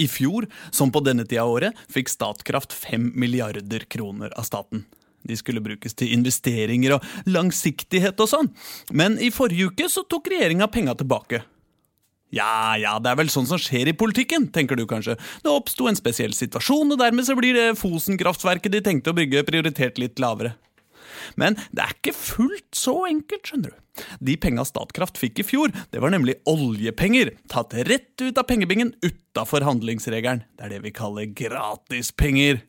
I fjor, som på denne tida av året, fikk Statkraft fem milliarder kroner av staten. De skulle brukes til investeringer og langsiktighet og sånn. Men i forrige uke så tok regjeringa penga tilbake. Ja ja, det er vel sånn som skjer i politikken, tenker du kanskje. Det oppsto en spesiell situasjon, og dermed så blir det Fosen-kraftverket de tenkte å bygge, prioritert litt lavere. Men det er ikke fullt så enkelt, skjønner du. De penga Statkraft fikk i fjor, det var nemlig oljepenger, tatt rett ut av pengebingen utafor handlingsregelen. Det er det vi kaller gratispenger.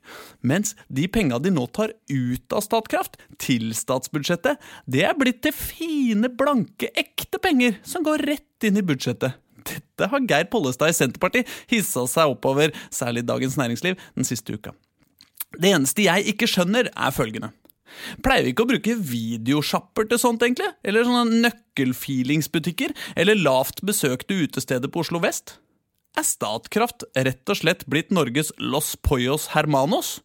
Mens de penga de nå tar ut av Statkraft, til statsbudsjettet, det er blitt til fine, blanke, ekte penger som går rett inn i budsjettet. Dette har Geir Pollestad i Senterpartiet hissa seg oppover, særlig Dagens Næringsliv, den siste uka. Det eneste jeg ikke skjønner, er følgende. Pleier vi ikke å bruke videosjapper til sånt, egentlig? Eller sånne nøkkelfeelingsbutikker? Eller lavt besøkte utesteder på Oslo vest? Er Statkraft rett og slett blitt Norges Los Poyos Hermanos?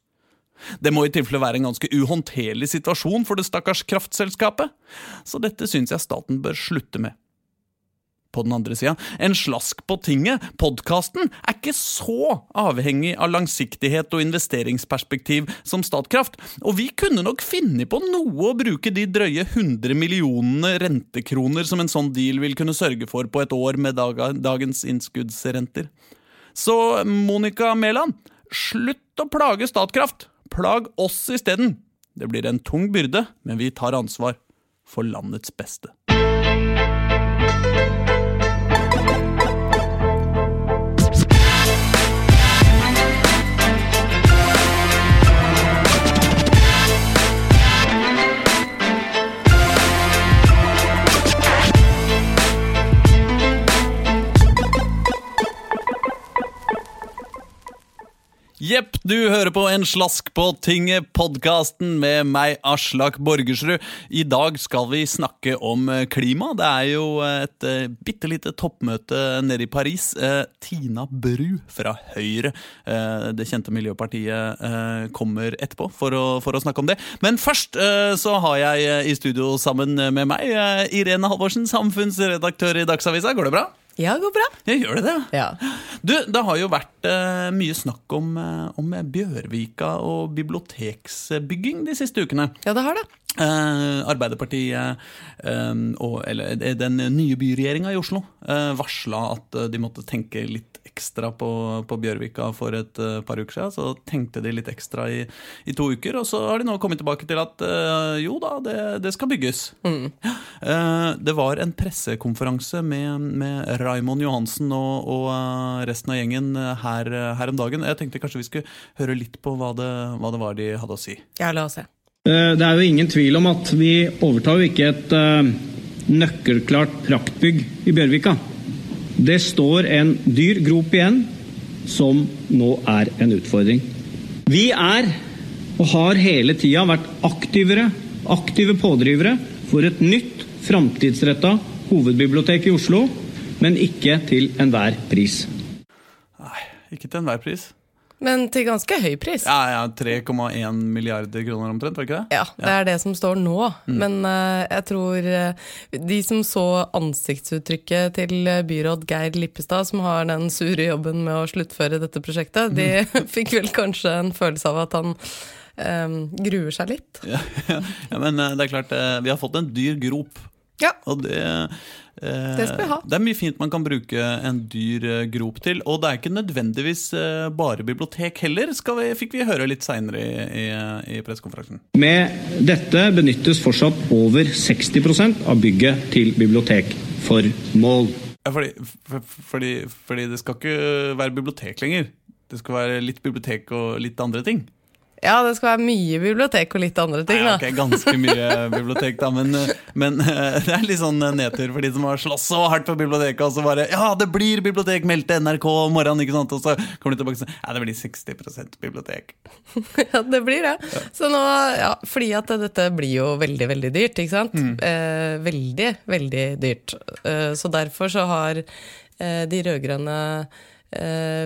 Det må i tilfelle være en ganske uhåndterlig situasjon for det stakkars kraftselskapet, så dette syns jeg staten bør slutte med. På den andre sida, En slask på tinget, podkasten, er ikke så avhengig av langsiktighet og investeringsperspektiv som Statkraft, og vi kunne nok finne på noe å bruke de drøye 100 millionene rentekroner som en sånn deal vil kunne sørge for på et år med dagens innskuddsrenter. Så Monica Mæland, slutt å plage Statkraft! Plag oss isteden! Det blir en tung byrde, men vi tar ansvar for landets beste. Jepp, du hører på En slask på tinget-podkasten med meg, Aslak Borgersrud. I dag skal vi snakke om eh, klima. Det er jo et uh, bitte lite toppmøte nede i Paris. Tina Bru fra Høyre, det kjente miljøpartiet, kommer etterpå for å, for å, snakke om det. Men først så har jeg i studio sammen med meg Irene Halvorsen, samfunnsredaktør i Dagsavisa. Går det bra? Ja, det går bra. Jeg gjør det, det. Ja. Du, det har jo vært uh, mye snakk om, uh, om, Bjørvika og biblioteksbygging de siste ukene. Ja, det har det. Uh, Arbeiderpartiet og eller, den nye byregjeringa i Oslo varsla at de måtte tenke litt ekstra på, på Bjørvika for et uh, par uker siden. Så tenkte de litt ekstra i, i, to uker, og så har de nå kommet tilbake til at uh, jo da, det, det skal bygges. Mm. Uh, det var en pressekonferanse med, med Raimond Johansen og, og resten av gjengen her, her, om dagen. Jeg tenkte kanskje vi skulle høre litt på hva det, hva det var de hadde å si. Ja, la oss se. Det er jo ingen tvil om at vi overtar jo ikke et nøkkelklart praktbygg i Bjørvika. Det står en dyr grop igjen, som nå er en utfordring. Vi er, og har hele tida vært aktivere, aktive pådrivere for et nytt, framtidsretta hovedbibliotek i Oslo, men ikke til enhver pris. Nei, ikke til enhver pris. Men til ganske høy pris. Ja, ja 3,1 milliarder kroner omtrent, var det ikke det? Ja, det er det som står nå. Mm. Men uh, jeg tror uh, de som så ansiktsuttrykket til byråd Geir Lippestad, som har den sure jobben med å sluttføre dette prosjektet, de mm. fikk vel kanskje en følelse av at han um, gruer seg litt. Ja, ja, ja, men uh, det er klart, vi har fått en dyr grop. Ja. Og det Eh, det skal vi ha. Det er mye fint man kan bruke en dyr eh, grop til. Og det er ikke nødvendigvis eh, bare bibliotek heller, vi, fikk vi høre litt seinere i, i, i pressekonferansen. Med dette benyttes fortsatt over 60% av bygget til bibliotekformål. Ja, fordi, fordi, fordi det skal ikke være bibliotek lenger. Det skal være litt bibliotek og litt andre ting. Ja, det skal være mye bibliotek og litt andre ting. da. Nei, okay, ganske mye bibliotek, da, men, men, det er litt sånn nedtur for de som har slåss så hardt for biblioteket, og så bare Ja, det blir bibliotek! Meld til NRK om morgenen, ikke sant? Og så kommer de tilbake og sier ja, det blir 60% bibliotek. ja, det blir det. Ja. Så nå, ja, fordi at dette blir jo veldig, veldig dyrt, ikke sant? Mm. Eh, veldig, veldig dyrt. Eh, så derfor så har eh, de rød-grønne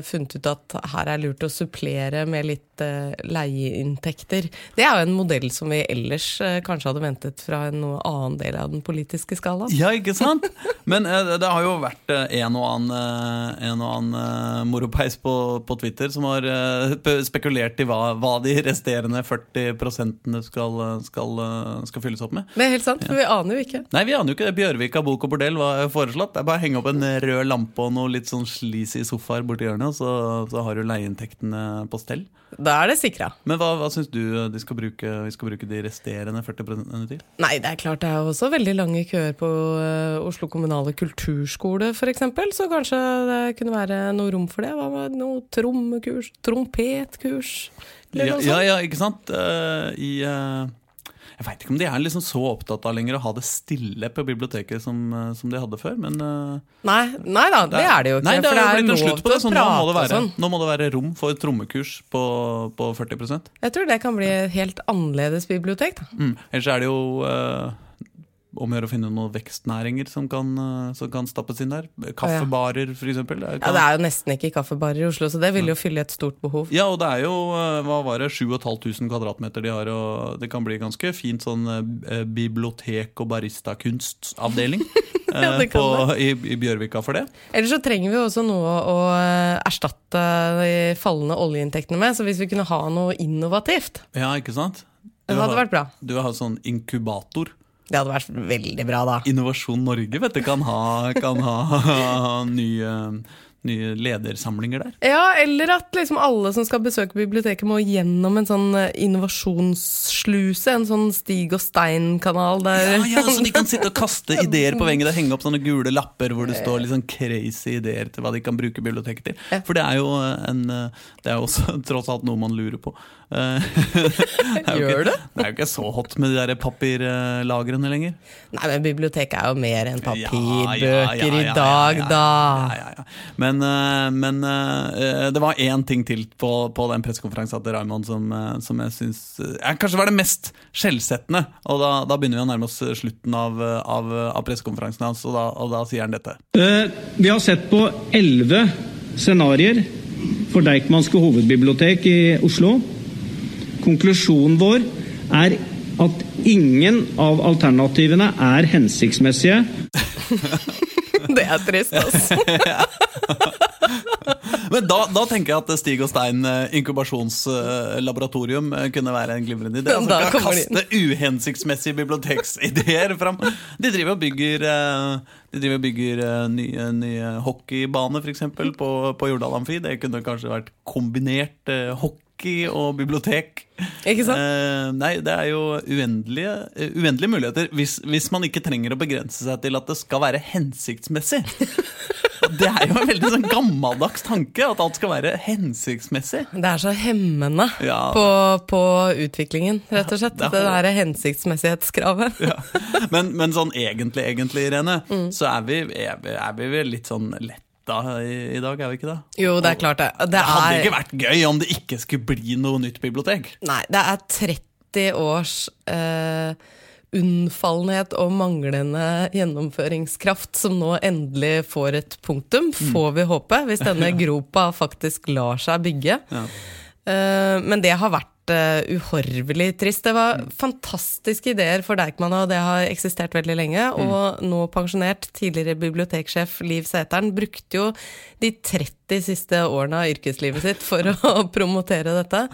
funnet ut at her er lurt å supplere med litt eh, leieinntekter. Det er jo en modell som vi ellers eh, kanskje hadde ventet fra en noe annen del av den politiske skala. Ja, ikke sant? Men eh, det har jo vært eh, en og annen, eh, en og annen eh, moropeis på, på Twitter som har eh, spekulert i hva, hva de resterende 40 prosentene skal, skal, eh, skal fylles opp med. Det er helt sant, for vi aner jo ikke. Nei, vi aner jo ikke. Bjørvika bok og bordell var foreslått. Det er bare å henge opp en rød lampe og noe litt sånn sleazy sofaer borti hjørnet, så, så har du leieinntektene på stell. Da er det sikra. Men hva, hva syns du de skal bruke, vi skal bruke de resterende 40% til? Nei, det er klart det er også veldig lange køer på eh, Oslo kommunale kulturskole f.eks., så kanskje det kunne være noe rom for det. Hva med noe trommekurs, trompetkurs? Ja, ja, ja, ikke sant? Uh, I eh, Jeg veit ikke om de er liksom så opptatt av lenger å ha det stille på biblioteket som, eh, som de hadde før, men eh, Nei, nei da, det er det jo ikke. Nei, det er for det er slutt på det, sånn, nå må det være, sånn. nå må det være rom for trommekurs på, på 40% Jeg tror det kan bli et helt annerledes bibliotek. Da. mm. Ellers er det jo eh, om å gjøre å finne noen vekstnæringer som kan, eh, som kan stappes inn der. Kaffebarer, eksempel. Det Ja, det er jo nesten ikke kaffebarer i Oslo, så det vil jo fylle et stort behov. Ja, og det er jo eh, hva var det, 7500 kvadratmeter de har, og det kan bli ganske fint sånn eh, bibliotek- og baristakunstavdeling Ja, det kan på, i, i Bjørvika for det. Ellers så trenger vi også noe å erstatte de fallende oljeinntektene med, så hvis vi kunne ha noe innovativt, Ja, ikke sant? Du det hadde har- vært bra. Du har sånn inkubator. Det hadde vært veldig bra, da. Innovasjon Norge vet du, kan ha, kan ha nye, nye ledersamlinger der. Ja, eller at liksom alle som skal besøke biblioteket må gjennom en sånn eh, innovasjonssluse, en sånn Stig og Stein-kanal der Ja, ja, Så de kan sitte og kaste ideer på veggen og henge opp sånne gule lapper hvor det står litt sånn crazy ideer til hva de kan bruke biblioteket til. For det er jo en Det er jo også tross alt noe man lurer på. Eh, det Gjør det? Det er jo ikke så hot med de der papirlagrene lenger. Nei, men biblioteket er jo mer enn ja, papirbøker ja, ja, i dag, da. Men, men det var én ting til på, på den pressekonferansen til Raymond som, eh, som jeg syns eh, kanskje var det mest skjellsettende. Og da, da begynner vi å nærme oss slutten av, av, av pressekonferansen hans, og da, og da sier han dette. Vi har sett på elleve scenarioer for Deichmanske hovedbibliotek i Oslo. Konklusjonen vår er at ingen av alternativene er hensiktsmessige. Det er trist, altså. Men da, da tenker jeg at Stig og Stein eh, inkubasjonslaboratorium eh, kunne være en glimrende idé. Altså, kan kaste uhensiktsmessige biblioteksideer fram. De driver og bygger, eh, de driver og bygger nye, nye hockeybane, f.eks. På, på Jordal Amfi. Det kunne kanskje vært kombinert eh, hockey og bibliotek. Ikke sant? Eh, nei, det er jo uendelige, eh, uendelige muligheter hvis, hvis man ikke trenger å begrense seg til at det skal være hensiktsmessig. Det er jo en veldig sånn gammeldags tanke, at alt skal være hensiktsmessig. Det er så hemmende Ja. på, på utviklingen, rett og slett. Det Det er- der hensiktsmessighetskravet. Ja. Men, men sånn egentlig, egentlig, Irene, Mm. så er vi, er, vi, er vi litt sånn letta i, i dag, er vi ikke det? Jo, det er klart det. Det Det hadde er ikke vært gøy om det ikke skulle bli noe nytt bibliotek. Nei, det er 30 års eh, unnfallenhet og manglende gjennomføringskraft som nå endelig får et punktum, får vi håpe, hvis denne gropa faktisk lar seg bygge. Ja. Eh, men det har vært eh, uhorvelig trist. Det var fantastiske ideer for Deichman, og det har eksistert veldig lenge. Og nå pensjonert tidligere biblioteksjef Liv Sæteren brukte jo de 30 siste årene av yrkeslivet sitt for å promotere dette.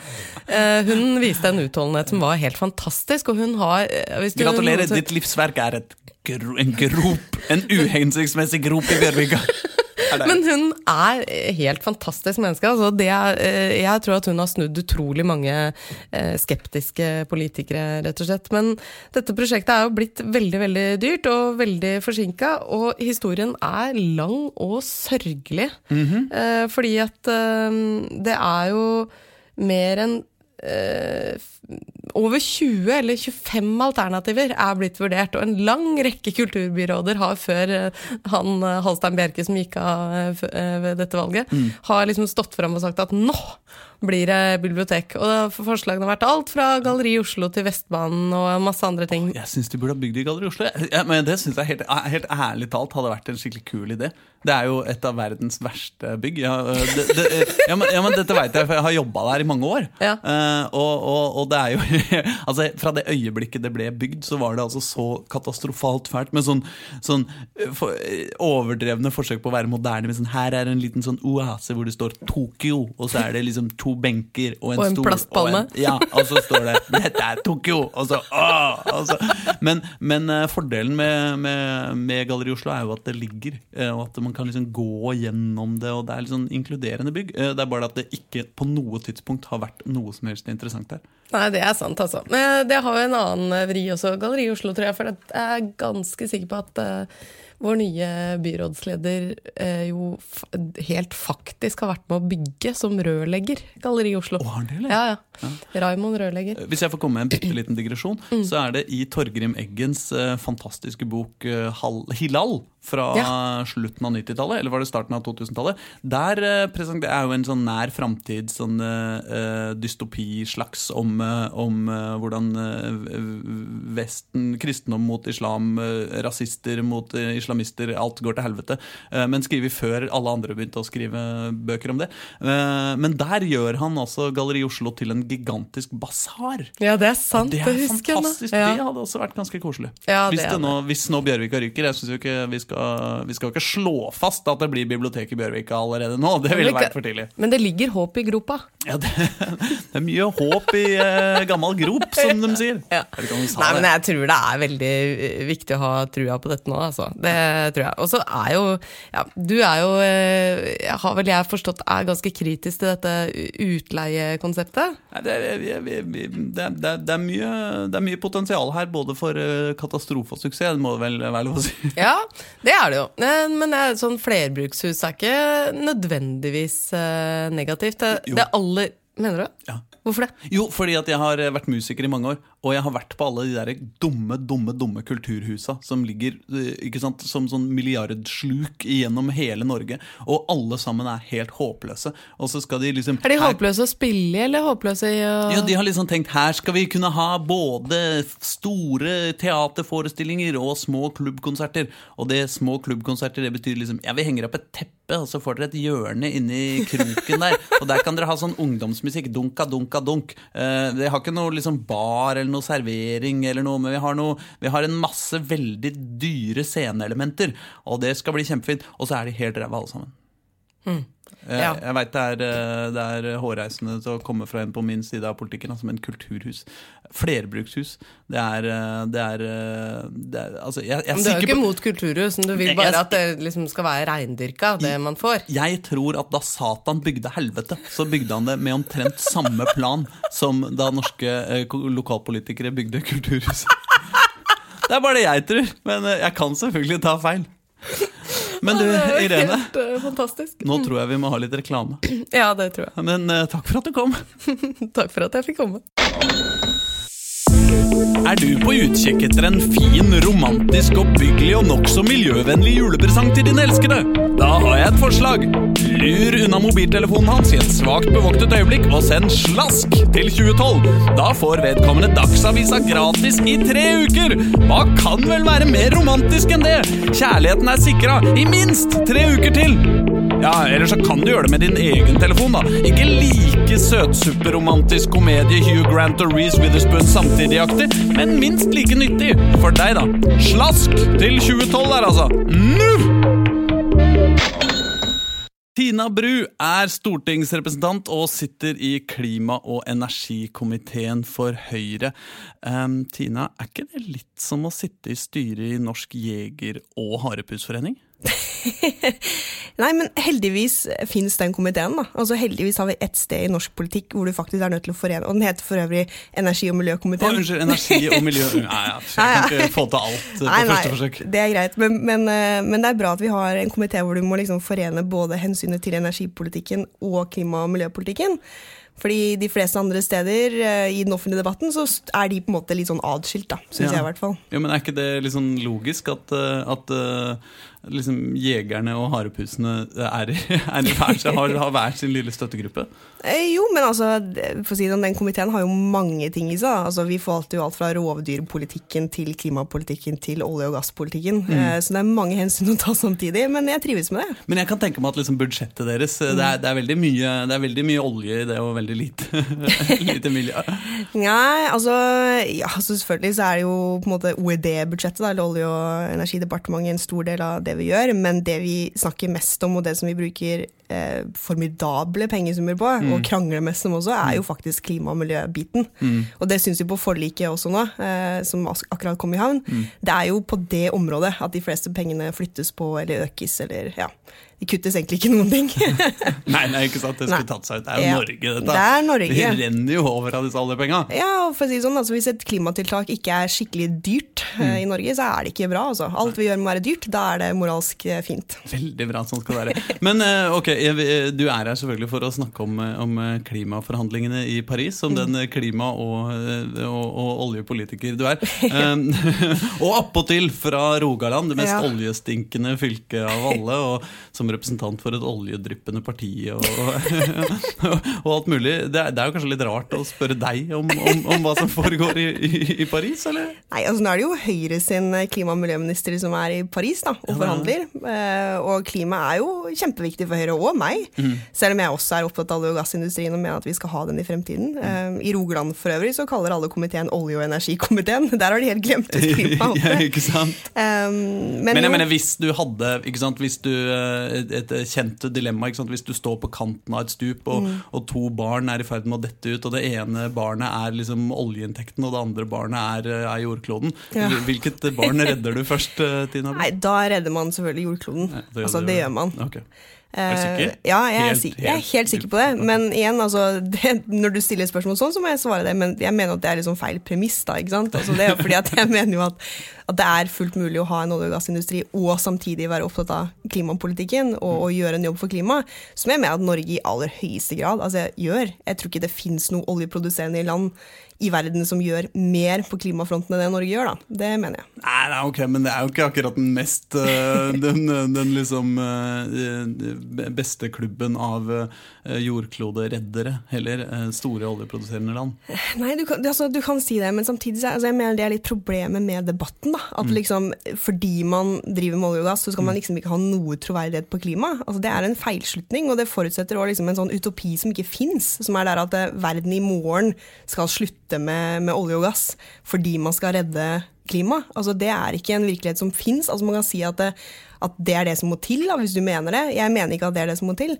Uh, hun viste en utholdenhet som var helt fantastisk, og hun har eh, Gratulerer, ditt livsverk er et gro, en grop. En uhensiktsmessig grop i Bjørvika. Men hun er helt fantastisk menneske. Altså det er, eh, jeg tror at hun har snudd utrolig mange eh, skeptiske politikere, rett og slett. Men dette prosjektet er jo blitt veldig veldig dyrt og veldig forsinka. Og historien er lang og sørgelig. Eh, Fordi at det er jo mer enn over 20 eller 25 alternativer er blitt vurdert, og en lang rekke kulturbyråder har før eh, han eh, Halstein Bjerke som gikk av eh, ved dette valget, har liksom stått fram og sagt at nå blir det bibliotek. Og forslagene har vært alt fra Galleri Oslo til Vestbanen og masse andre ting. Jeg syns de burde ha bygd i Galleri Oslo. Jeg- men det synes jeg helt, helt ærlig talt hadde vært en skikkelig kul idé. Det er jo et av verdens verste bygg. Ja, det, det, ja, men, ja, men dette veit jeg, for jeg har jobba der i mange år. Ja. Og, og, og det er jo Altså, fra det øyeblikket det ble bygd, så var det altså så katastrofalt fælt med sånn, sånn øh, for, øh, overdrevne forsøk på å være moderne. Med sånn, her er en liten sånn oase hvor det står Tokyo, og så er det liksom to benker og en Og en stol. plastpalme. Og en, ja, og så står det 'Dette er Tokyo'! Og så, åh, og så. Men, men eh, fordelen med, med, med Galleri Oslo er jo at det ligger, eh, og at man kan liksom gå gjennom det. Og det er sånn inkluderende bygg. Eh, Det er bare at det ikke på noe tidspunkt har vært noe som helst interessant der. Nei, det er sant, altså. Men det har jo en annen eh, vri også. Galleri Oslo, tror jeg. For jeg er ganske sikker på at eh, vår nye byrådsleder eh, jo helt faktisk har vært med å bygge som rørlegger Galleri Oslo. Han det, eller? Ja, ja. Raymond Rørlegger. Hvis jeg får komme med en bitte liten digresjon, så er det i Torgrim Eggens eh, fantastiske bok eh, Hilal fra slutten av 90-tallet, eller var det starten av 2000-tallet? Der eh, det er jo en sånn nær framtid, sånn eh, eh, dystopi-slags om, eh, om eh, hvordan eh, Vesten, kristendom mot islam, eh, rasister mot eh, islamister, alt går til helvete. Eh, men skrevet før alle andre begynte å skrive bøker om det. Eh, men der gjør han altså Galleri Oslo til en gigantisk basar. Ja, det er sant. Det er fantastisk. Ja. Det hadde også vært ganske koselig. Ja, det hvis, det nå, hvis nå Bjørvika ryker. Jeg synes jo ikke vi skal, vi skal ikke slå fast at det blir bibliotek i Bjørvika allerede nå. Det ville vært for tidlig. Men det ligger håp i gropa. Ja, det, det er mye håp i eh, gammel grop, som de sier. Ja. Nei, men jeg tror det er veldig eh, viktig å ha trua på dette nå, altså. Det tror jeg. Og så er jo ja, Du er jo, eh, jeg har vel jeg forstått, er ganske kritisk til dette utleiekonseptet. Det, er- det, er- det, er- det, mye, det er mye potensial her, både for eh, katastrofe og suksess, det må det vel være lov å si. Ja, det er det jo. Eh, Men sånn flerbrukshus er ikke nødvendigvis eh, negativt. Det, det aller Mener du? Ja. Hvorfor det? Jo, fordi at jeg har eh, vært musiker i mange år, og jeg har vært på alle de der dumme, dumme dumme kulturhusa som ligger eh, ikke sant, som sånn milliardsluk gjennom hele Norge, og alle sammen er helt håpløse. Og så skal de liksom Er de håpløse å spille eller håpløse i å Ja, De har liksom tenkt her skal vi kunne ha både store teaterforestillinger og små klubbkonserter. Og det små klubbkonserter det betyr liksom ja, vi henger opp et teppe, og så får dere et hjørne inni kroken der. Og der kan dere ha sånn ungdomsmusikk. Dunka, dunka, dunk. Eh, det har ikke noe liksom bar eller noe servering eller noe, men vi har, noe, vi har en masse veldig dyre sceneelementer. Og det skal bli kjempefint. Og så er de helt ræva alle sammen. Eh, Ja. Jeg veit det, eh, det er hårreisende til å komme fra en på min side av politikken, altså, men kulturhus. Flerbrukshus. Det er, eh, det er, eh, det er Altså, jeg, jeg Men du er jo ikke på mot kulturhus, men du vil bare jeg- at det liksom skal være reindyrka, det man får. Jeg tror at da Satan bygde helvete, så bygde han det med omtrent samme plan som da norske eh, lokalpolitikere bygde kulturhus. Det er bare det jeg tror, men eh, jeg kan selvfølgelig ta feil. Men du, Irene, Helt eh, fantastisk. nå tror jeg vi må ha litt reklame. Ja, det tror jeg. Men uh, takk for at du kom. Takk for at jeg fikk komme. Er du på utkikk etter en fin, romantisk, oppbyggelig og nokså miljøvennlig julepresang til din elskede? Da har jeg et forslag. Lur unna mobiltelefonen hans i et svakt bevoktet øyeblikk og send slask til 2012. Da får vedkommende Dagsavisa gratis i tre uker! Hva kan vel være mer romantisk enn det? Kjærligheten er sikra i minst tre uker til! Ja, eller så kan du gjøre det med din egen telefon, da. Ikke like søtsuperromantisk komedie Hugh Grant og Reece Witherspoon samtidig-aktig, men minst like nyttig. For deg, da. Slask til 2012 der, altså. Nå! Tina Bru er stortingsrepresentant og sitter i klima- og energikomiteen for Høyre. Um, Tina, er ikke det litt som å sitte i styret i Norsk jeger- og harepussforening? Nei, men heldigvis finnes den komiteen. da. Altså Heldigvis har vi ett sted i norsk politikk hvor du faktisk er nødt til å forene Og den heter for øvrig Energi- og Å, miljøkomiteen. unnskyld, energi og miljø Nei, ja, jeg kan ikke få til alt eh, på Nei, første nei, forsøk. det er greit, men, men, eh, men det er bra at vi har en komité hvor du må liksom forene både hensynet til energipolitikken og klima- og miljøpolitikken. Fordi de fleste andre steder eh, i den offentlige debatten så er de på en måte litt sånn adskilt, da, syns Ja. jeg i hvert fall. Ja, men Er ikke det litt sånn logisk at, at liksom jegerne og harepusene er, er hver, har, har hver sin lille støttegruppe? Eh, jo, men altså, for å si det, den komiteen har jo mange ting i seg. Altså, vi forvalter jo alt fra rovdyrpolitikken til klimapolitikken til olje- og gasspolitikken. Eh, så det er mange hensyn å ta samtidig, men jeg trives med det. Men jeg kan tenke meg at liksom budsjettet deres eh, det er, det, er veldig mye, det er veldig mye olje i det og veldig lite, lite miljø. Nei, altså, ja, altså selvfølgelig så er det jo på en måte OED-budsjettet, eller Olje- og energidepartementet, en stor del av det vi gjør. Men det vi snakker mest om, og det som vi bruker eh, formidable pengesummer på, og krangler mest om også, er jo faktisk klima- og miljøbiten. Og det syns vi på forliket også nå, eh, som akkurat kom i havn. Det er jo på det området at de fleste pengene flyttes på eller økes, eller ja. De kuttes egentlig ikke noen ting. Nei, nei, ikke sant, det skulle Nei. tatt seg ut. Det er jo Ja. Norge, dette. Det er Norge. Vi renner jo over av disse oljepenga. Ja, og for å si det sånn, altså Hvis et klimatiltak ikke er skikkelig dyrt eh, i Norge, så er det ikke bra. Altså. Alt vi gjør må være dyrt, da er det moralsk eh, fint. Veldig bra, sånn skal det være. Men eh, ok, du er her selvfølgelig for å snakke om, om klimaforhandlingene i Paris. Som den eh, klima- og, og, og oljepolitiker du er. Um, og appåtil fra Rogaland, det mest Ja. oljestinkende fylket av alle. Og som representant for et oljedryppende parti og, og, alt mulig. Det er, det er jo kanskje litt rart å spørre deg om, om, om hva som foregår i, i, i Paris, eller? Nei, altså Nå er det jo Høyre sin klima- og miljøminister som er i Paris da, og forhandler. Eh, og klima er jo kjempeviktig for Høyre og meg. Selv om jeg også er opptatt av olje- og gassindustrien og mener at vi skal ha den i fremtiden. Mm. I Rogaland for øvrig så kaller alle komiteen olje- og energikomiteen. Der har de helt glemt ut klima. ja, ikke sant? Um, men, Men jeg mener, hvis du hadde ikke sant, hvis du, eh, et, et kjent dilemma Hvis du står på kanten av et stup, og, Mm. og to barn er i ferd med å dette ut, og det ene barnet er liksom oljeinntekten, og det andre barnet er, er jordkloden. Ja. Hvilket barn redder du først, eh, Tina? Nei, da redder man selvfølgelig jordkloden. Ja, det- altså, det- gjør man. Ok. Er du sikker? Eh, Ja, jeg er, Helt- jeg er helt- sikker på det. Men igjen, altså, det, når du stiller spørsmål sånn, så må jeg svare det. Men jeg mener at det er liksom feil premiss. da, ikke sant? Altså, det er fordi at Jeg mener jo at, at det er fullt mulig å ha en olje- og gassindustri og samtidig være opptatt av klimapolitikken og, og gjøre en jobb for klima, som jeg mener at Norge i aller høyeste grad altså, gjør. Jeg tror ikke det fins noe oljeproduserende land i verden som gjør mer på klimafronten enn det Norge gjør. da. Det mener jeg. Nei, nei, ok, men det er jo ikke akkurat den mest eh, Den, den liksom eh, beste klubben av jordklodereddere, heller. eh, store oljeproduserende land. Nei, du kan, altså, du kan si det, men samtidig så, altså, jeg mener det er litt problemet med debatten. da. At liksom, Fordi man driver med olje og gass, så skal man liksom ikke ha noe troverdighet på klima. Altså, Det er en feilslutning, og det forutsetter også liksom en sånn utopi som ikke fins. Som er der at eh, verden i morgen skal slutte med, med olje og gass fordi man skal redde klima. Altså, det er ikke en virkelighet som fins. Altså, man kan si at det, at det er det som må til, da, hvis du mener det. Jeg mener ikke at det er det som må til.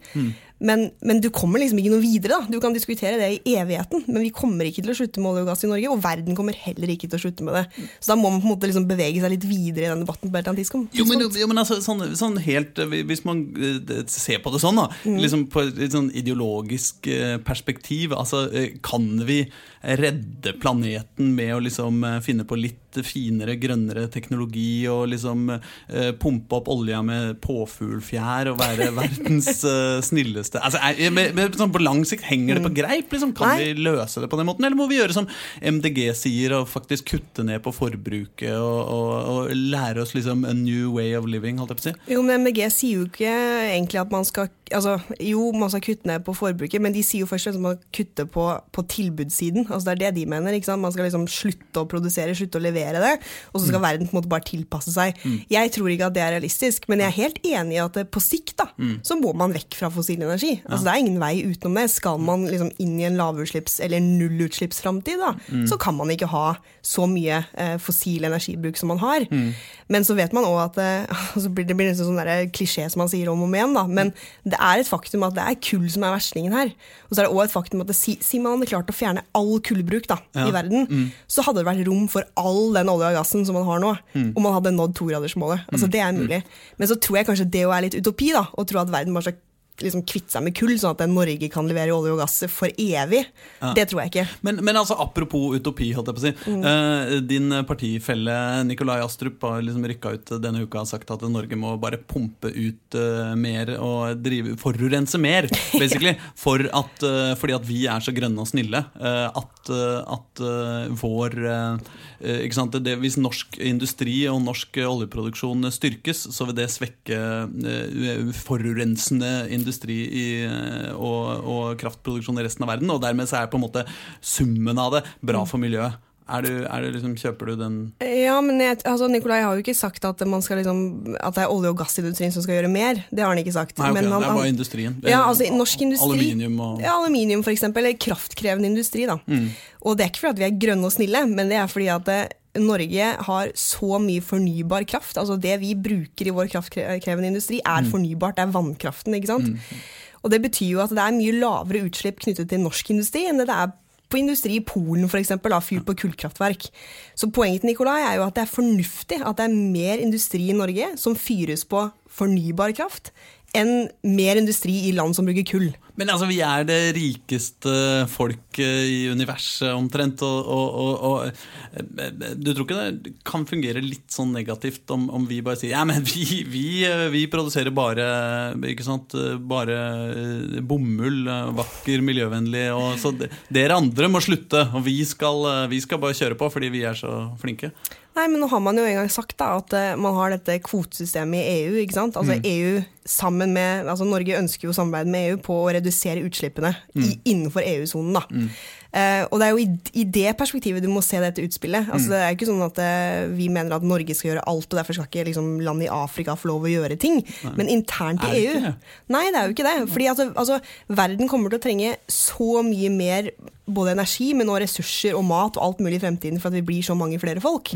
Men, men du kommer liksom ikke noe videre. da. Du kan diskutere det i evigheten, men vi kommer ikke til å slutte med olje og gass i Norge, og verden kommer heller ikke til å slutte med det. Så da må man på en måte liksom bevege seg litt videre i den debatten på et eller annet. Jo, men, jo, men altså, sånn, sånn helt eh, Hvis man eh, ser på det sånn, da. Liksom på et sånn ideologisk eh, perspektiv. Altså, kan vi redde planeten med å liksom finne på litt finere, grønnere teknologi og liksom eh, pumpe opp olja med påfuglfjær og være verdens eh, snilleste altså, er, med, med, sånn På lang sikt henger det på greip? Liksom? Kan Nei. vi løse det på den måten, eller må vi gjøre som MDG sier, og faktisk kutte ned på forbruket og, og, og lære oss liksom a new way of living? holdt jeg på å si? Jo, men MDG sier jo ikke egentlig at man skal altså, Jo, man skal kutte ned på forbruket, men de sier jo først at man kutter på, på tilbudssiden. Altså, det er det de mener. Man skal liksom slutte å produsere, slutte å levere det, og så skal verden på en måte bare tilpasse seg. Jeg tror ikke at det er realistisk, men jeg er helt enig i at på sikt da, så må man vekk fra fossil energi. Altså, Det er ingen vei utenom det. Skal man liksom inn i en lavutslipps- eller nullutslippsframtid, da, så kan man ikke ha så mye eh, fossil energibruk som man har. Men så vet man òg at eh, altså blir det blir nesten sånn der klisjé som man sier om og om igjen, da. Men det er et faktum at det er kull som er verstingen her. Og så er det òg et faktum at det, si, man hadde klart å fjerne all kullbruk da, Ja. i verden, så hadde det vært rom for all den olja og gassen som man har nå, om man hadde nådd togradersmålet. Altså, det er mulig. Men så tror jeg kanskje det er litt utopi, da, å tro at verden bare skal liksom kvitte seg med kull, sånn at Norge kan levere olje og gass for evig. Det tror jeg ikke. Men, men altså, apropos utopi, holdt jeg på å si. Mm. Eh, din partifelle Nikolai Astrup har liksom rykka ut denne uka og sagt at Norge må bare pumpe ut uh, mer og drive, forurense mer, basically. for at, uh, fordi at vi er så grønne og snille. Uh, at at vår ikke sant? Det, Hvis norsk industri og norsk oljeproduksjon styrkes, så vil det svekke forurensende industri i, eh, og, og kraftproduksjon i resten av verden. Og dermed så er på en måte summen av det bra for miljøet. Er du, er du liksom, kjøper du den Ja, men jeg, altså, Nikolai har jo ikke sagt at, liksom, at det er olje- og gassindustrien som skal gjøre mer. Det har han ikke sagt. Nei, okay, men han, det er bare industrien. ja, altså, norsk industri, Aluminium og Ja, aluminium for eksempel, eller kraftkrevende industri. da. Mm. Og det er ikke fordi vi er grønne og snille, men det er fordi at eh, Norge har så mye fornybar kraft. altså Det vi bruker i vår kraftkrevende industri, er Mm. fornybart. Det er vannkraften. ikke sant? Og det betyr jo at det er mye lavere utslipp knyttet til norsk industri enn det det er på industri i Polen f.eks., fyrt på kullkraftverk. Så poenget til Nikolai er jo at det er fornuftig at det er mer industri i Norge som fyres på fornybar kraft, enn mer industri i land som bruker kull. Men altså, vi er det rikeste folket i universet omtrent, og, og, og, og eh, du tror ikke det kan fungere litt sånn negativt om, om vi bare sier ja, men vi, vi, eh, vi produserer bare sant, bare eh, bomull, eh, vakker, miljøvennlig, og så dere andre må slutte, og vi skal, eh, vi skal bare kjøre på fordi vi er så flinke. Nei, men nå har man jo en gang sagt da, at eh, man har dette kvotesystemet i EU. ikke sant? Altså EU sammen med, altså Norge ønsker jo samarbeid med EU på å redusere utslippene i, innenfor EU-sonen. Mm. Eh, og Det er jo i, i det perspektivet du må se dette utspillet. Altså Det er jo ikke sånn at eh, vi mener at Norge skal gjøre alt, og derfor skal ikke liksom, land i Afrika få lov å gjøre ting. Men internt Er i EU det? Nei, det er jo ikke det. Fordi altså, altså, verden kommer til å trenge så mye mer både energi, men også ressurser og mat og alt mulig i fremtiden for at vi blir så mange flere folk.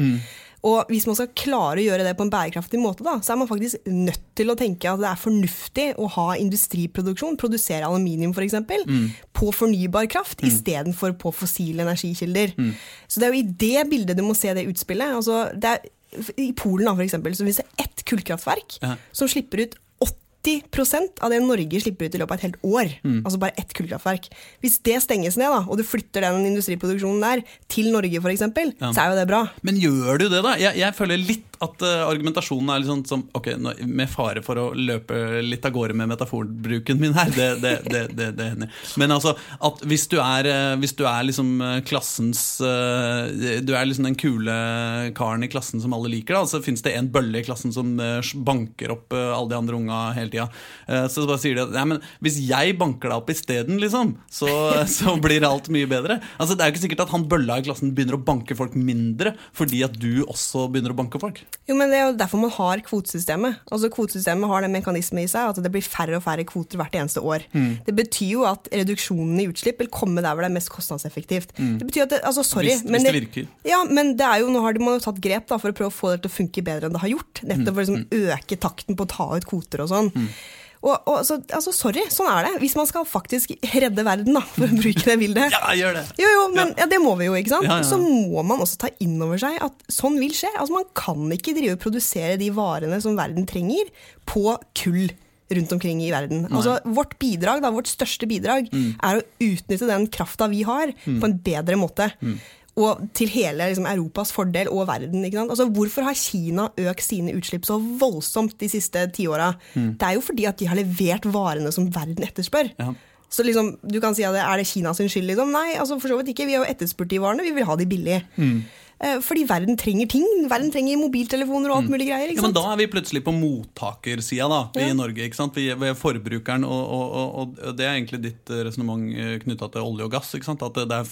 Og hvis man skal klare å gjøre det på en bærekraftig måte, da, så er man faktisk nødt til å tenke at det er fornuftig å ha industriproduksjon, produsere aluminium f.eks., Mm. på fornybar kraft istedenfor på fossile energikilder. Mm. Så det er jo i det bildet du må se det utspillet. Altså, det er, I Polen da, for eksempel, så finnes det ett kullkraftverk Ja. som slipper ut 80% av det Norge slipper ut i løpet av et helt år. Mm. Altså bare ett kullkraftverk. Hvis det stenges ned, da, og du flytter den industriproduksjonen der til Norge f.eks., Ja. så er jo det bra. Men gjør du det, da? Jeg, jeg føler litt at uh, argumentasjonen er litt sånn som Ok, nå, med fare for å løpe litt av gårde med metaforbruken min her, det, det, det, det, hender. Men altså, at hvis du er, eh, hvis du er liksom eh, klassens uh, Du er liksom den kule karen i klassen som alle liker, da, så fins det en bølle i klassen som banker opp alle de andre unga hele tida. Eh, Så bare sier de at Nei, men hvis jeg banker deg opp isteden, liksom, så, så blir alt mye bedre. Altså, Det er jo ikke sikkert at han bølla i klassen begynner å banke folk mindre fordi at du også begynner å banke folk. Jo, men Det er jo derfor man har kvotesystemet. Altså Kvotesystemet har den mekanismen i seg at det blir færre og færre kvoter hvert eneste år. Mm. Det betyr jo at reduksjonen i utslipp vil komme der hvor det er mest kostnadseffektivt. Det betyr at det, altså Sorry, Mm. Hvis- men hvis det virker. Ja, men det er jo, nå har de- man jo tatt grep da, for å prøve å få det til å funke bedre enn det har gjort. Nettopp for å liksom, øke takten på å ta ut kvoter og sånn. Og, og så, altså, sorry, sånn er det. Hvis man skal faktisk redde verden, da, for å bruke det bildet. Ja, gjør det! Jo, jo, men ja. det må vi jo, ikke sant? Ja, ja, ja. Så må man også ta inn over seg at sånn vil skje. Altså, Man kan ikke drive og produsere de varene som verden trenger, på kull rundt omkring i verden. Altså, Vårt bidrag, da, vårt største bidrag, Mm. er å utnytte den krafta vi har, på en bedre måte. Mm. Og til hele liksom, Europas fordel og verden. Altså, Hvorfor har Kina økt sine utslipp så voldsomt de siste tiåra? Mm. Det er jo fordi at de har levert varene som verden etterspør. Ja. Så liksom, du kan si at det, Er det Kinas skyld? Liksom? Nei, altså for så vidt ikke. Vi har jo etterspurt de varene. Vi vil ha de billig. Mm. Eh, fordi verden trenger ting. Verden trenger mobiltelefoner og alt mulig greier. Mm. Ja, men? Da er vi plutselig på mottakersida da, vi Ja. i Norge. ikke sant? Vi er, er forbrukeren, og, og, og, det er egentlig ditt resonnement knytta til olje og gass. ikke sant? At det, er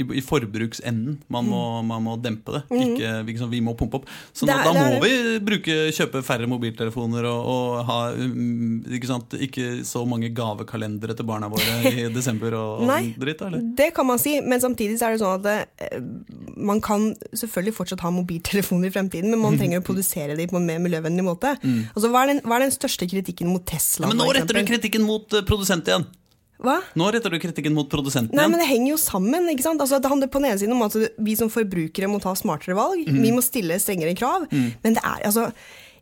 i, i forbruksenden man må, man må dempe det. Ikke, ikke sant? Vi må pumpe opp. Så nå, er- da må vi bruke, kjøpe færre mobiltelefoner og, og ha ikke, sant? ikke så mange gavekalendere til barna våre i desember og, og Nei. dritt. Eller? Det kan man si, men samtidig så er det sånn at det, eh, man kan selvfølgelig fortsatt ha mobiltelefoner i fremtiden, men man trenger å produsere de på en mer miljøvennlig måte. Altså, hva, er den, hva er den største kritikken mot Tesla? Mm. Ja, men nå retter du kritikken mot eh, produsent igjen. Hva? Nå retter du kritikken mot produsenten Nei, igjen. men Det henger jo sammen. ikke sant? Altså, det handler på den ene siden om at vi som forbrukere må ta smartere valg. Mm. Vi må stille strengere krav. Men det er altså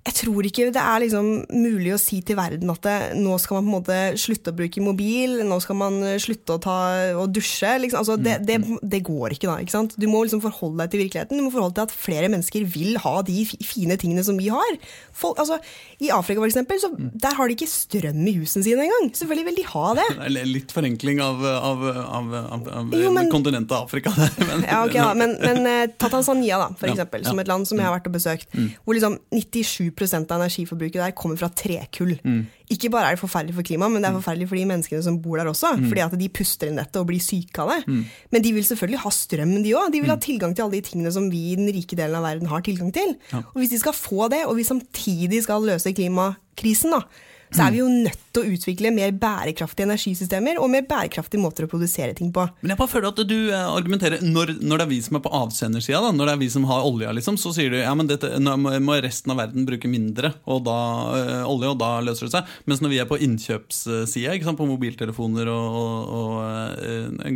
jeg tror ikke det er liksom mulig å si til verden at det, nå skal man på en måte slutte å bruke mobil, nå skal man eh, slutte å ta og dusje. Liksom. Altså, det, det, det, går ikke da. ikke sant? Du må liksom forholde deg til virkeligheten. Du må forholde deg til at flere mennesker vil ha de fine tingene som vi har. Folk, altså, I Afrika for eksempel, så der har de ikke strøm i husene sine engang. Selvfølgelig vil de ha det. Litt forenkling av, av, av, av jo, men, kontinentet Afrika. men, ja, okay, ja, men, men eh, ta Tanzania, da, for eksempel, ja, som et land som jeg har vært og besøkt. Mm. hvor liksom 97 av energiforbruket der kommer fra trekull. Mm. Ikke bare er det forferdelig for klimaet, men det er mm. forferdelig for de menneskene som bor der også. Mm. Fordi at de puster inn dette og blir syke av det. Mm. Men de vil selvfølgelig ha strøm, de òg. De vil ha mm. tilgang til alle de tingene som vi i den rike delen av verden har tilgang til. Ja. Og hvis de skal få det, og vi samtidig skal løse klimakrisen, da, så er vi jo nødt til å utvikle mer bærekraftige energisystemer og mer bærekraftige måter å produsere ting på. Men jeg bare føler at du eh, argumenterer Når, når det er vi som er på avsendersida, når det er vi som har olja, liksom, så sier du ja, men dette, nå må resten av verden bruke mindre og da, øh, olje, og da løser det seg. Mens når vi er på innkjøpssida, på mobiltelefoner og, og, og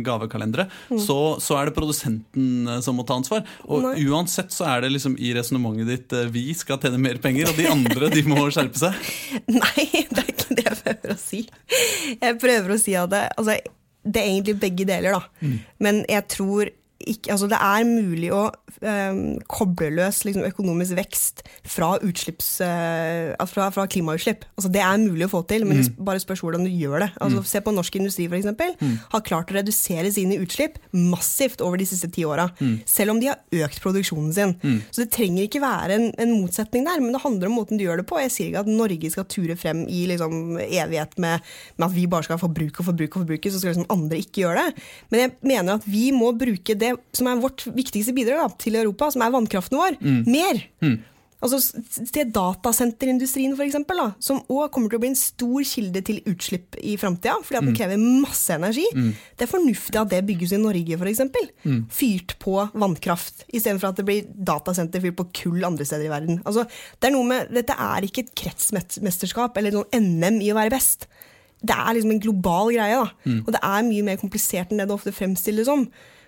gavekalendere, mm. så, så, er det produsenten som må ta ansvar. Og Nei. uansett så er det liksom i resonnementet ditt vi skal tjene mer penger, og de andre de må skjerpe seg. Nei, det er ikke det jeg prøver å si. Jeg prøver å si at det, altså, det er egentlig begge deler, da. Mm. Men jeg tror ikke, altså det er mulig å um, koble løs liksom, økonomisk vekst fra, uh, fra, fra, klimautslipp. Altså det er mulig å få til, men mm. bare spørs hvordan du gjør det. Altså mm. Se på norsk industri, f.eks. Mm. Har klart å redusere sine utslipp massivt over de siste ti åra. Mm. Selv om de har økt produksjonen sin. Mm. Så det trenger ikke være en, en, motsetning der, men det handler om måten du gjør det på. Jeg sier ikke at Norge skal ture frem i liksom, evighet med, med, at vi bare skal forbruke og forbruke og forbruke, så skal liksom andre ikke gjøre det. Men jeg mener at vi må bruke det som er vårt viktigste bidrag da, til Europa, som er vannkraften vår, mm. mer. Mm. Altså Se datasenterindustrien, for eksempel, da, som òg kommer til å bli en stor kilde til utslipp i framtida, fordi at den mm. krever masse energi. Mm. Det er fornuftig at det bygges i Norge, f.eks. Mm. Fyrt på vannkraft, istedenfor at det blir datasenter fyrt på kull andre steder i verden. Altså, det er med, Dette er ikke et kretsmesterskap eller noen NM i å være best. Det er liksom en global greie, da. Mm. og det er mye mer komplisert enn det det ofte fremstilles som.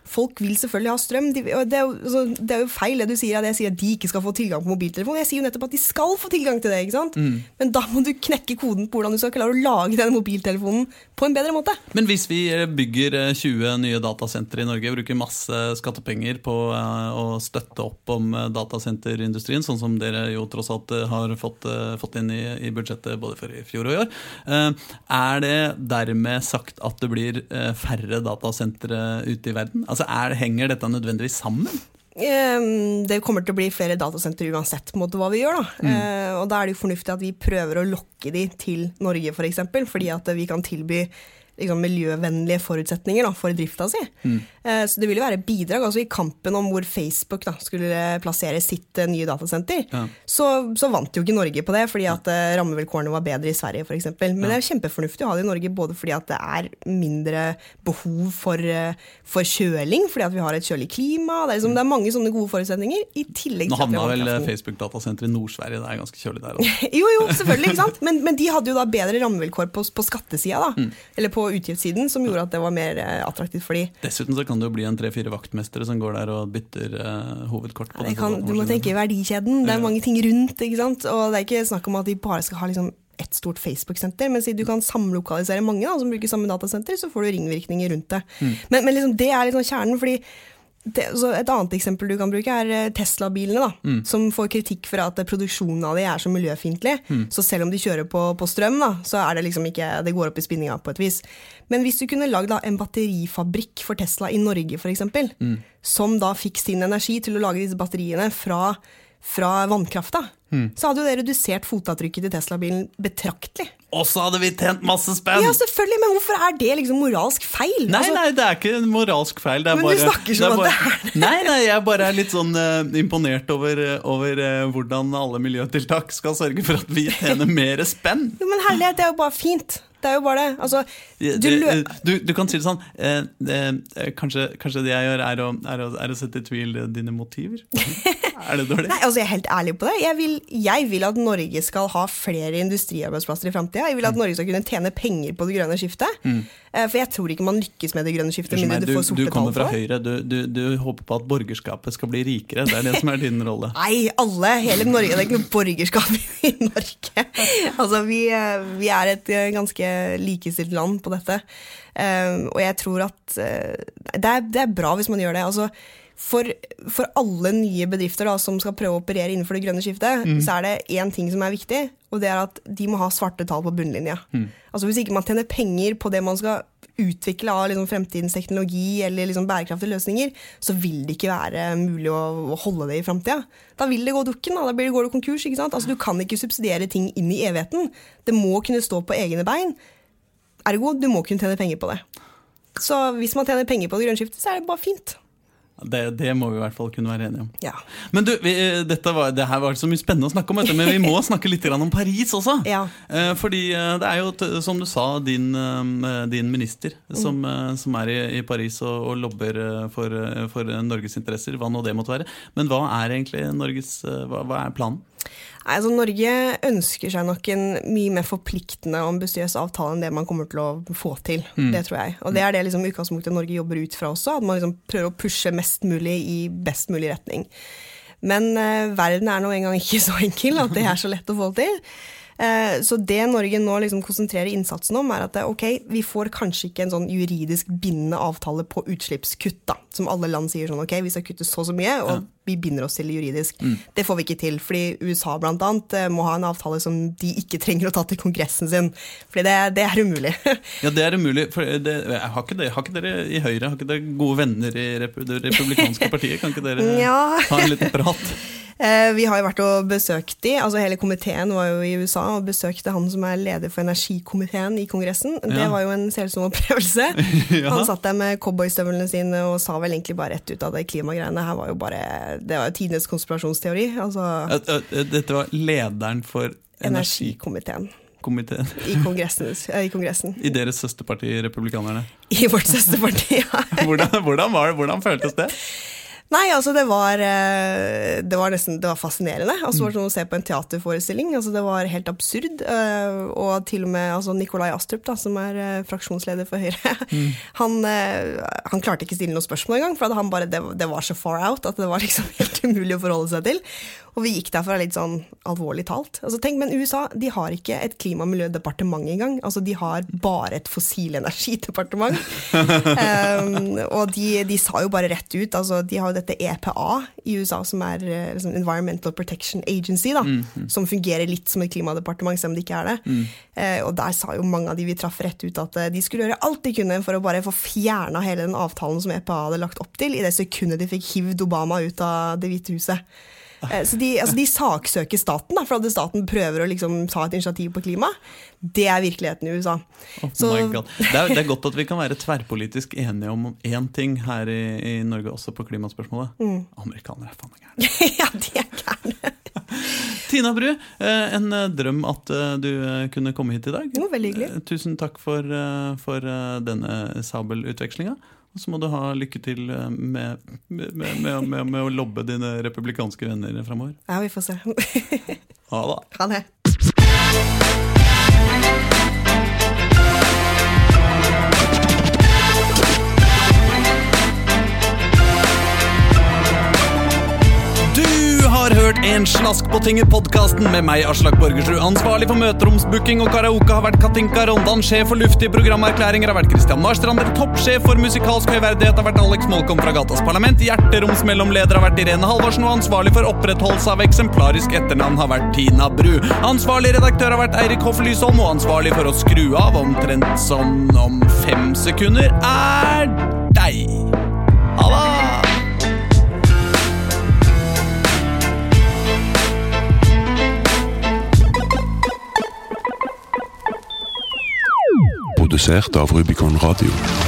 Folk vil selvfølgelig ha strøm. De, det, er jo, altså, det, er jo, feil det du sier, at jeg sier at de ikke skal få tilgang på mobiltelefon. Jeg sier jo nettopp at de skal få tilgang til det. ikke? Mm. Men da må du knekke koden på hvordan du skal klare å lage denne mobiltelefonen på en bedre måte. Men hvis vi eh, bygger 20 eh, nye datasentre i Norge, bruker masse skattepenger på eh, å støtte opp om datasenterindustrien, sånn som dere jo tross alt har fått, fått inn i, i, budsjettet både for i fjor og i år, er det dermed sagt at det blir færre datasentre ute i verden? Altså, er, Henger dette nødvendigvis sammen? Ehm, det kommer til å bli flere datasentre uansett på en måte hva vi gjør. Da. Mm. Uh, og da er det jo fornuftig at vi prøver å lokke de til Norge, f.eks. For fordi at vi kan tilby liksom, miljøvennlige forutsetninger da, for drifta si. Mm. Eh, så det vil jo være bidrag. altså I kampen om hvor Facebook da, skulle plassere sitt eh, nye datasenter, ja. så, så, vant jo ikke Norge på det, fordi at eh, rammevilkårene var bedre i Sverige f.eks. Men ja. det er kjempefornuftig å ha det i Norge, både fordi at det er mindre behov for, uh, for kjøling, fordi at vi har et kjølig klima. Det er, liksom, det er mange sånne gode forutsetninger. i tillegg Nå havna vel Facebook-datasenteret i Nord-Sverige, det er ganske kjølig der jo, jo, selvfølgelig, ikke sant? Men, men, de hadde jo da bedre rammevilkår på, på skattesida, da. Mm. Eller på utgiftssiden, som gjorde at det var mer attraktivt for de. Dessuten så kan det jo bli en tre-fire vaktmestere som går der og bytter uh, hovedkort. på kan, Du må tenke verdikjeden. Det er mange ting rundt. ikke sant? Og det er ikke snakk om at de bare skal ha liksom ett stort Facebook-senter, men siden du kan samlokalisere mange da, som bruker samme datasenter, så får du ringvirkninger rundt det. Mm. Men, men liksom, det er liksom kjernen, fordi et annet eksempel du kan bruke, er eh, Tesla-bilene. mm. Som får kritikk for at produksjonen av de er så miljøfiendtlig. Mm. Så selv om de kjører på, på, strøm, da, så er det liksom ikke, det går opp i spinninga på et vis. Men hvis du kunne lagd en batterifabrikk for Tesla i Norge, f.eks., mm. som da fikk sin energi til å lage disse batteriene fra, fra vannkrafta, mm. så hadde jo det redusert fotavtrykket til Tesla-bilen betraktelig. Og så hadde vi tjent masse spenn! Ja, selvfølgelig, Men hvorfor er det liksom moralsk feil? Nei, altså, nei, det er ikke moralsk feil. men bare, du snakker som at det er det. Nei, nei, jeg bare er litt sånn uh, imponert over, over uh, hvordan alle miljøtiltak skal sørge for at vi tjener mer spenn. Jo, Men herlighet, det er jo bare fint. Det er jo bare det. Altså, du, du, du, kan si det sånn eh, eh, kanskje, kanskje, det jeg gjør, er å, er å, er å sette i tvil dine motiver? Er det dårlig? Nei, altså Jeg er helt ærlig på det. Jeg vil, jeg vil at Norge skal ha flere industriarbeidsplasser i framtida. Jeg vil Mm. at Norge skal kunne tjene penger på det grønne skiftet. Mm. For jeg tror ikke man lykkes med det grønne skiftet meg, du Du, får du kommer fra. Høyre. Du, du, du håper på at borgerskapet skal bli rikere. Det er det som er din rolle. Nei, alle, hele Norge. Det er ikke noe borgerskap i Norge. Altså, vi, eh, vi er et eh, ganske likestilt land på dette. Eh, og jeg tror at eh, det, er, det er bra hvis man gjør det. Altså, for, for alle nye bedrifter da, som skal prøve å operere innenfor det grønne skiftet, så er det én ting som er viktig, og det er at de må ha svarte tall på bunnlinja. Altså Hvis ikke man tjener penger på det man skal utvikle av liksom fremtidens teknologi eller liksom bærekraftige løsninger, så vil det ikke være mulig å, holde det i framtida. Da vil det gå dukken, da, da blir det, går det konkurs. ikke sant? Altså Du kan ikke subsidiere ting inn i evigheten. Det må kunne stå på egne bein. Ergo, du må kunne tjene penger på det. Så hvis man tjener penger på det grønne skiftet, så er det bare fint. Det, det må vi i hvert fall kunne være enige om. Ja. Men du, vi, dette var, det her var så mye spennende å snakke om, men vi må snakke litt om Paris også. Ja. Eh, fordi eh, det er jo, som du sa, din, eh, din minister som, Mm. eh, som er i, Paris og, og lobber eh, for, eh, for Norges interesser, hva nå det måtte være. Men hva er egentlig Norges eh, Hva, hva er planen? Altså, Norge ønsker seg nok en mye mer forpliktende og ambisiøs avtale enn det man kommer til å få til. Det tror jeg. Og det er det liksom utgangspunktet Norge jobber ut fra også, at man liksom prøver å pushe mest mulig i best mulig retning. Men eh, verden er nå engang ikke så enkel at det er så lett å få til. Eh, så det Norge nå liksom konsentrerer innsatsen om, er at ok, vi får kanskje ikke en sånn juridisk bindende avtale på utslippskutt, da, som alle land sier sånn ok, vi skal kutte så og så mye, og vi binder oss til det juridisk. Det får vi ikke til, fordi USA blant annet eh, må ha en avtale som de ikke trenger å ta til kongressen sin, fordi det, det er umulig. Ja, det er umulig. For det, har, ikke dere, har ikke dere i Høyre har ikke dere gode venner i det republikanske partiet? Kan ikke dere Ja. ha en liten prat? Eh, Vi har jo vært og besøkt de, altså hele komiteen var jo i USA og besøkte han som er leder for energikomiteen i kongressen. Det Ja. var jo en selsom opplevelse. Ja. Han satt der med cowboystøvlene sine og sa vel egentlig bare rett ut av det klimagreiene. Her var jo bare, det var jo tidenes konspirasjonsteori. Altså At- at- Dette var lederen for energikomiteen Komiteen. i kongressen. eh, I, kongressen. i deres søsterparti, Republikanerne. I vårt søsterparti. ja. Hvordan, hvordan, var det, hvordan føltes det? Nei, altså det var, eh, det var nesten det var fascinerende. Altså, det var som å se på en teaterforestilling. Altså, det var helt absurd. eh, Og til og med altså, Nikolai Astrup, da, som er eh, fraksjonsleder for Høyre, han, eh, han klarte ikke å stille noe spørsmål engang. For han bare, det, det var så far out at det var liksom helt umulig å forholde seg til. Og vi gikk derfra litt sånn alvorlig talt. Altså, tenk, Men USA de har ikke et klima- og miljødepartement engang. Altså, de har bare et fossilenergidepartement. um, og de, de sa jo bare rett ut altså, De har jo dette EPA i USA, som er eh, liksom Environmental Protection Agency, da, som fungerer litt som et klimadepartement, selv om det ikke er det. Eh, og der sa jo mange av de vi traff rett ut at eh, de skulle gjøre alt de kunne for å bare få fjerna hele den avtalen som EPA hadde lagt opp til, i det sekundet de fikk hivd Obama ut av Det hvite huset. Eh, Så de, altså de saksøker staten, da, for at staten prøver å liksom ta et initiativ på klima. Det er virkeligheten i USA. Oh Så- Det, er, det er godt at vi kan være tverrpolitisk enige om én ting her i, i Norge, også på klimaspørsmålet. Mm. Amerikanere er faen meg gærne. ja, de er gærne. Tina Bru, eh, en eh, drøm at du kunne komme hit i dag. Jo, veldig hyggelig. Tusen takk for, for denne sabelutvekslinga. Og så må du ha lykke til eh, med, med, med, med, med, med å lobbe dine republikanske venner framover. Ja, vi får se. Ha det. Ha det. Hørt En slask på tinget-podkasten med meg, Aslak Borgersrud. Ansvarlig for møteromsbooking og karaoke har vært Katinka Rondan. Sjef for luftige programerklæringer har vært Christian Marstrander. Toppsjef for musikalsk høyverdighet har vært Alex Molkom fra Gatas Parlament. Hjerteromsmellomleder har vært Irene Halvorsen, og ansvarlig for opprettholdelse av eksemplarisk etternavn har vært Tina Bru. Ansvarlig redaktør har vært Eirik Hoff Lysholm, og ansvarlig for å skru av omtrent sånn om fem sekunder er deg. Ha det! Produsert av Rubicon Radio.